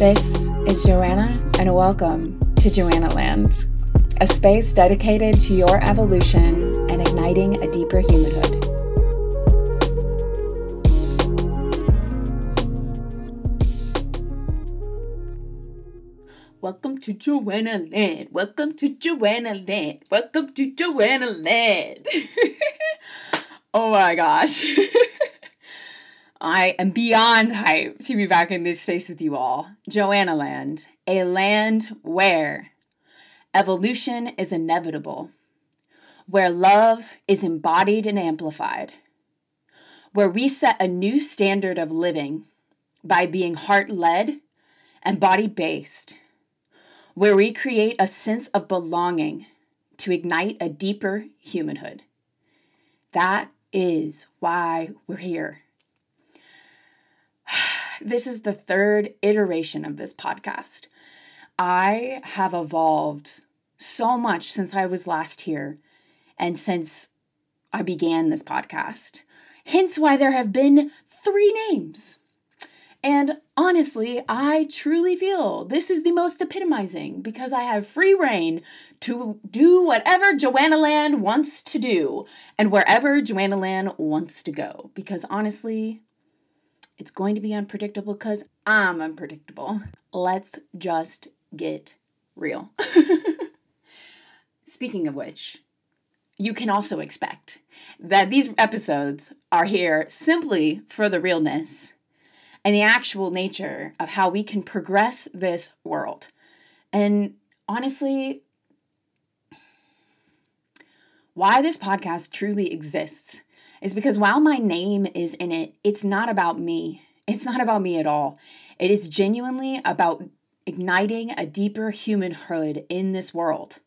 This is Joanna, and welcome to Joanna Land, a space dedicated to your evolution and igniting a deeper humanhood. Welcome to Joanna Land. Welcome to Joanna Land. Welcome to Joanna Land. oh my gosh. I am beyond hype to be back in this space with you all. Joanna Land, a land where evolution is inevitable, where love is embodied and amplified, where we set a new standard of living by being heart led and body based, where we create a sense of belonging to ignite a deeper humanhood. That is why we're here this is the third iteration of this podcast. I have evolved so much since I was last here and since I began this podcast. Hence why there have been three names. And honestly, I truly feel this is the most epitomizing because I have free reign to do whatever Joanna Land wants to do and wherever Joanna Land wants to go. Because honestly, it's going to be unpredictable because I'm unpredictable. Let's just get real. Speaking of which, you can also expect that these episodes are here simply for the realness and the actual nature of how we can progress this world. And honestly, why this podcast truly exists is because while my name is in it, it's not about me. It's not about me at all. It is genuinely about igniting a deeper humanhood in this world.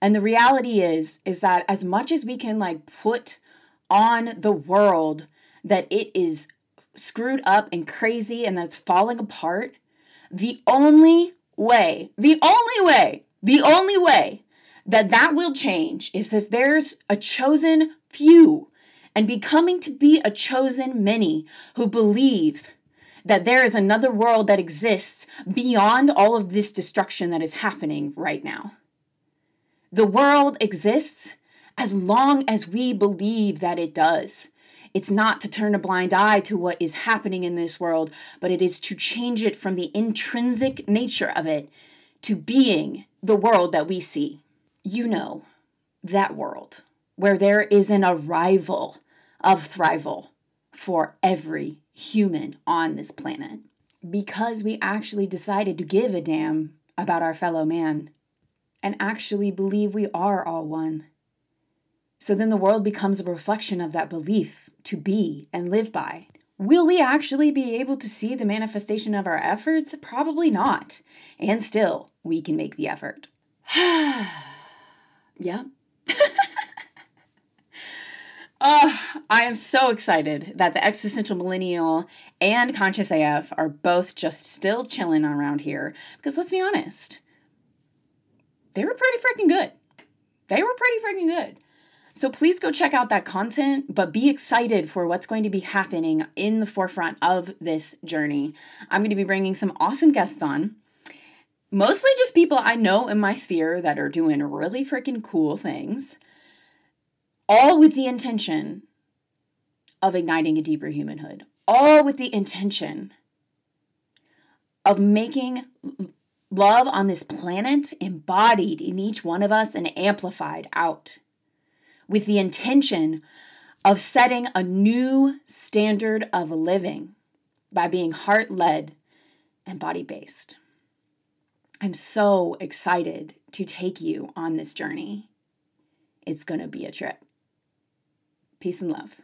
And the reality is is that as much as we can like put on the world that it is screwed up and crazy and that's falling apart, the only way, the only way, the only way that that will change is if there's a chosen few and becoming to be a chosen many who believe that there is another world that exists beyond all of this destruction that is happening right now. The world exists as long as we believe that it does. It's not to turn a blind eye to what is happening in this world, but it is to change it from the intrinsic nature of it to being the world that we see. You know, that world where there is an arrival of thrival for every human on this planet because we actually decided to give a damn about our fellow man and actually believe we are all one. So then the world becomes a reflection of that belief to be and live by. Will we actually be able to see the manifestation of our efforts? Probably not. And still, we can make the effort. yeah. Oh, I am so excited that the existential millennial and conscious AF are both just still chilling around here. Because let's be honest, they were pretty freaking good. They were pretty freaking good. So please go check out that content, but be excited for what's going to be happening in the forefront of this journey. I'm going to be bringing some awesome guests on. Mostly just people I know in my sphere that are doing really freaking cool things all with the intention of igniting a deeper humanhood, all with the intention of making love on this planet embodied in each one of us and amplified out, with the intention of setting a new standard of living by being heart led and body based. I'm so excited to take you on this journey. It's going to be a trip. Peace and love.